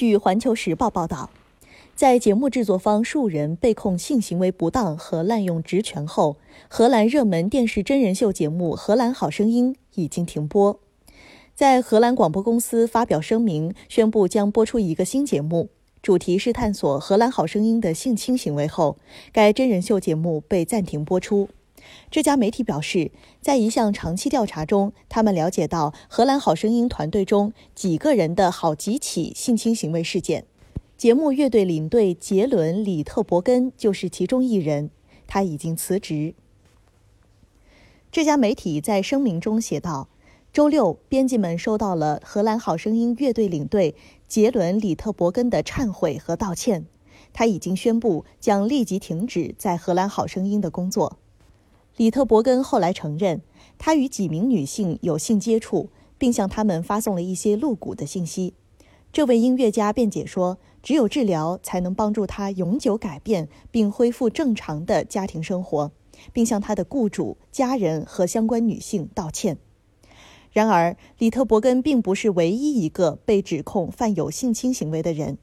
据《环球时报》报道，在节目制作方数人被控性行为不当和滥用职权后，荷兰热门电视真人秀节目《荷兰好声音》已经停播。在荷兰广播公司发表声明，宣布将播出一个新节目，主题是探索《荷兰好声音》的性侵行为后，该真人秀节目被暂停播出。这家媒体表示，在一项长期调查中，他们了解到《荷兰好声音》团队中几个人的好几起性侵行为事件，节目乐队领队杰伦·里特伯根就是其中一人，他已经辞职。这家媒体在声明中写道。周六，编辑们收到了荷兰好声音乐队领队杰伦·里特伯根的忏悔和道歉。他已经宣布将立即停止在荷兰好声音的工作。里特伯根后来承认，他与几名女性有性接触，并向他们发送了一些露骨的信息。这位音乐家辩解说，只有治疗才能帮助他永久改变并恢复正常的家庭生活，并向他的雇主、家人和相关女性道歉。然而，里特伯根并不是唯一一个被指控犯有性侵行为的人。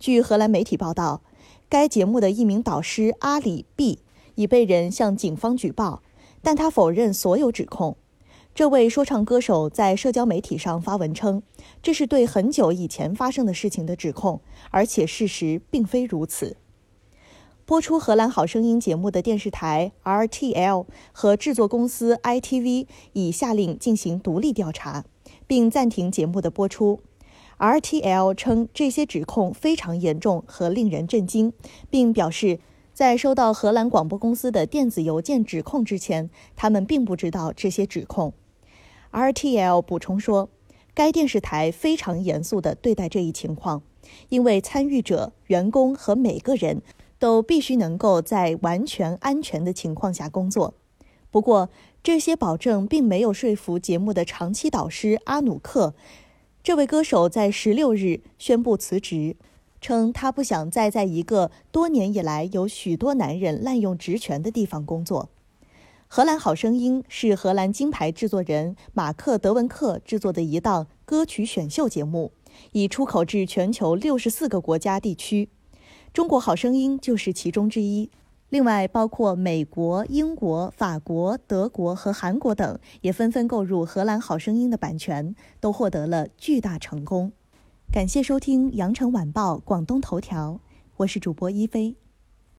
据荷兰媒体报道，该节目的一名导师阿里 ·B 已被人向警方举报，但他否认所有指控。这位说唱歌手在社交媒体上发文称，这是对很久以前发生的事情的指控，而且事实并非如此。播出《荷兰好声音》节目的电视台 RTL 和制作公司 ITV 已下令进行独立调查，并暂停节目的播出。RTL 称这些指控非常严重和令人震惊，并表示，在收到荷兰广播公司的电子邮件指控之前，他们并不知道这些指控。RTL 补充说，该电视台非常严肃地对待这一情况，因为参与者、员工和每个人。都必须能够在完全安全的情况下工作。不过，这些保证并没有说服节目的长期导师阿努克。这位歌手在十六日宣布辞职，称他不想再在一个多年以来有许多男人滥用职权的地方工作。荷兰好声音是荷兰金牌制作人马克·德文克制作的一档歌曲选秀节目，已出口至全球六十四个国家地区。中国好声音就是其中之一，另外包括美国、英国、法国、德国和韩国等，也纷纷购入荷兰好声音的版权，都获得了巨大成功。感谢收听羊城晚报广东头条，我是主播一菲。